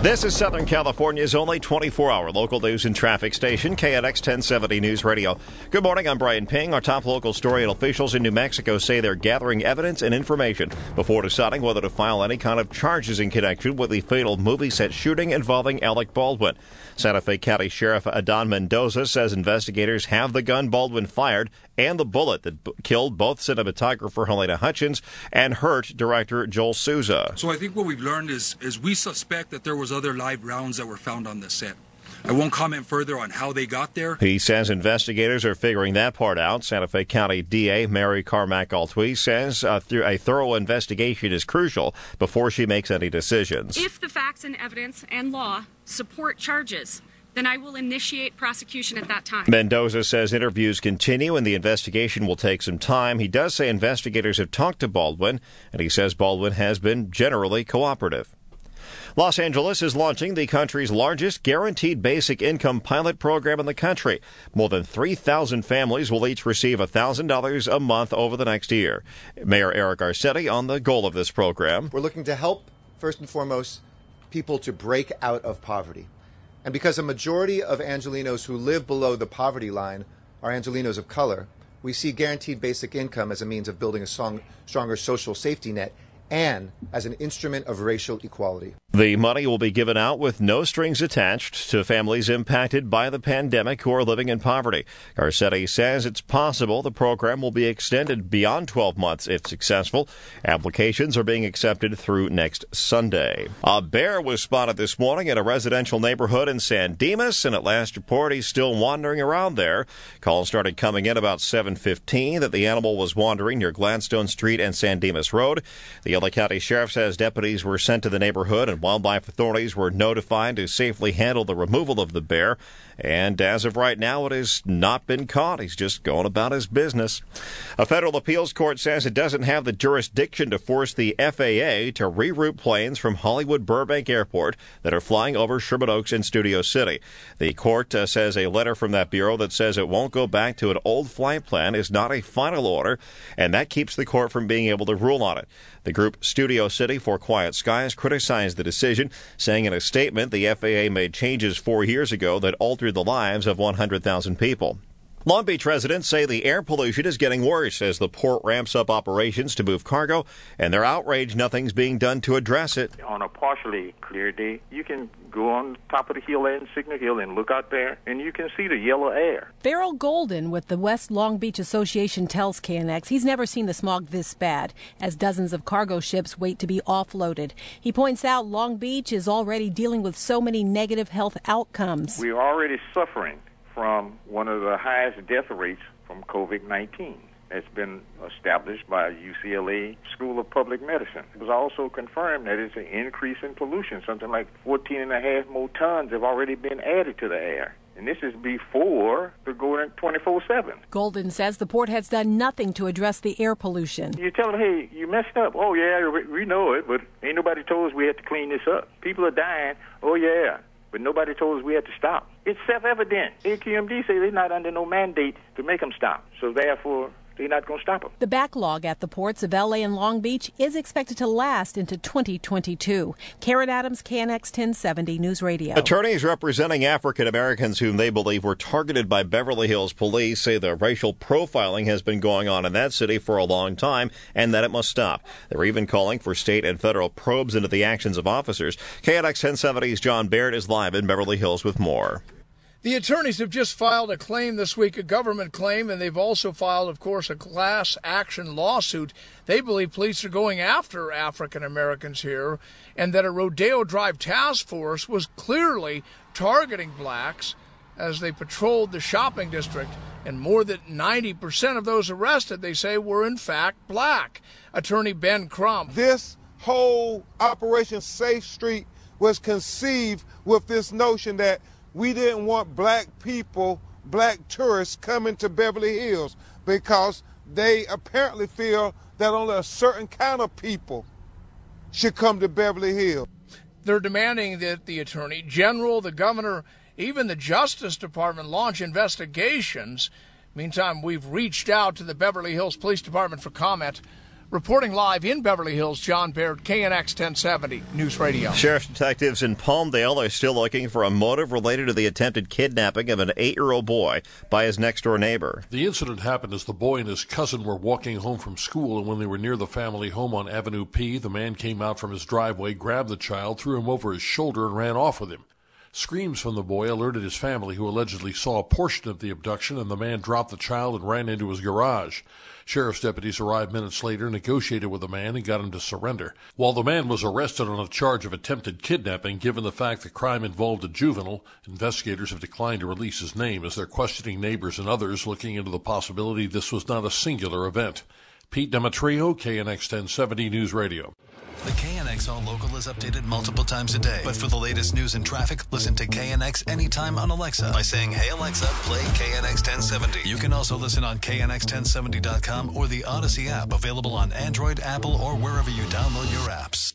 This is Southern California's only 24 hour local news and traffic station, KNX 1070 News Radio. Good morning, I'm Brian Ping. Our top local story and officials in New Mexico say they're gathering evidence and information before deciding whether to file any kind of charges in connection with the fatal movie set shooting involving Alec Baldwin. Santa Fe County Sheriff Adan Mendoza says investigators have the gun Baldwin fired and the bullet that b- killed both cinematographer Halyna Hutchins and hurt director Joel Souza. So I think what we've learned is is we suspect that there was other live rounds that were found on the set. I won't comment further on how they got there. He says investigators are figuring that part out. Santa Fe County DA Mary Carmack Altwies says uh, th- a thorough investigation is crucial before she makes any decisions. If the facts and evidence and law support charges, then I will initiate prosecution at that time. Mendoza says interviews continue and the investigation will take some time. He does say investigators have talked to Baldwin, and he says Baldwin has been generally cooperative. Los Angeles is launching the country's largest guaranteed basic income pilot program in the country. More than 3,000 families will each receive $1,000 a month over the next year. Mayor Eric Garcetti on the goal of this program. We're looking to help, first and foremost, people to break out of poverty. And because a majority of Angelenos who live below the poverty line are Angelenos of color, we see guaranteed basic income as a means of building a strong, stronger social safety net and as an instrument of racial equality. The money will be given out with no strings attached to families impacted by the pandemic who are living in poverty. Garcetti says it's possible the program will be extended beyond 12 months if successful. Applications are being accepted through next Sunday. A bear was spotted this morning in a residential neighborhood in San Dimas, and at last report he's still wandering around there. Calls started coming in about 7:15 that the animal was wandering near Gladstone Street and San Dimas Road. The LA County Sheriff says deputies were sent to the neighborhood and wildlife authorities were notified to safely handle the removal of the bear. And as of right now, it has not been caught. He's just going about his business. A federal appeals court says it doesn't have the jurisdiction to force the FAA to reroute planes from Hollywood Burbank Airport that are flying over Sherman Oaks and Studio City. The court uh, says a letter from that bureau that says it won't go back to an old flight plan is not a final order, and that keeps the court from being able to rule on it. The group Studio City for Quiet Skies criticized the decision, saying in a statement the FAA made changes four years ago that altered the lives of 100,000 people. Long Beach residents say the air pollution is getting worse as the port ramps up operations to move cargo, and they're outraged nothing's being done to address it. On a partially clear day, you can go on top of the hill and Signal Hill and look out there, and you can see the yellow air. Theral Golden with the West Long Beach Association tells KNX he's never seen the smog this bad as dozens of cargo ships wait to be offloaded. He points out Long Beach is already dealing with so many negative health outcomes. We're already suffering from one of the highest death rates from COVID 19. It's been established by UCLA School of Public Medicine. It was also confirmed that it's an increase in pollution. Something like 14 and a half more tons have already been added to the air. And this is before the going 24 7. Golden says the port has done nothing to address the air pollution. You tell them, hey, you messed up. Oh, yeah, we- we know it, but ain't nobody told us we had to clean this up. People are dying. Oh, yeah, but nobody told us we had to stop. It's self evident. AQMD say they're not under no mandate to make them stop. So therefore, they're not going to stop them. The backlog at the ports of LA and Long Beach is expected to last into 2022. Karen Adams, KNX 1070 News Radio. Attorneys representing African Americans whom they believe were targeted by Beverly Hills police say the racial profiling has been going on in that city for a long time and that it must stop. They're even calling for state and federal probes into the actions of officers. KNX 1070's John Baird is live in Beverly Hills with more. The attorneys have just filed a claim this week, a government claim, and they've also filed, of course, a class action lawsuit. They believe police are going after African Americans here and that a Rodeo Drive task force was clearly targeting blacks as they patrolled the shopping district. And more than 90% of those arrested, they say, were in fact black. Attorney Ben Crump. This whole Operation Safe Street was conceived with this notion that we didn't want black people, black tourists coming to Beverly Hills because they apparently feel that only a certain kind of people should come to Beverly Hills. They're demanding that the Attorney General, the Governor, even the Justice Department launch investigations. Meantime, we've reached out to the Beverly Hills Police Department for comment. Reporting live in Beverly Hills, John Baird, KNX 1070 News Radio. Sheriff's detectives in Palmdale are still looking for a motive related to the attempted kidnapping of an eight year old boy by his next door neighbor. The incident happened as the boy and his cousin were walking home from school, and when they were near the family home on Avenue P, the man came out from his driveway, grabbed the child, threw him over his shoulder, and ran off with him. Screams from the boy alerted his family, who allegedly saw a portion of the abduction, and the man dropped the child and ran into his garage. Sheriff's deputies arrived minutes later, negotiated with the man, and got him to surrender. While the man was arrested on a charge of attempted kidnapping, given the fact the crime involved a juvenile, investigators have declined to release his name as they're questioning neighbors and others looking into the possibility this was not a singular event. Pete Demetriou, KNX 1070 News Radio. The KNX All Local is updated multiple times a day. But for the latest news and traffic, listen to KNX anytime on Alexa by saying, Hey Alexa, play KNX 1070. You can also listen on KNX1070.com or the Audacy app available on Android, Apple, or wherever you download your apps.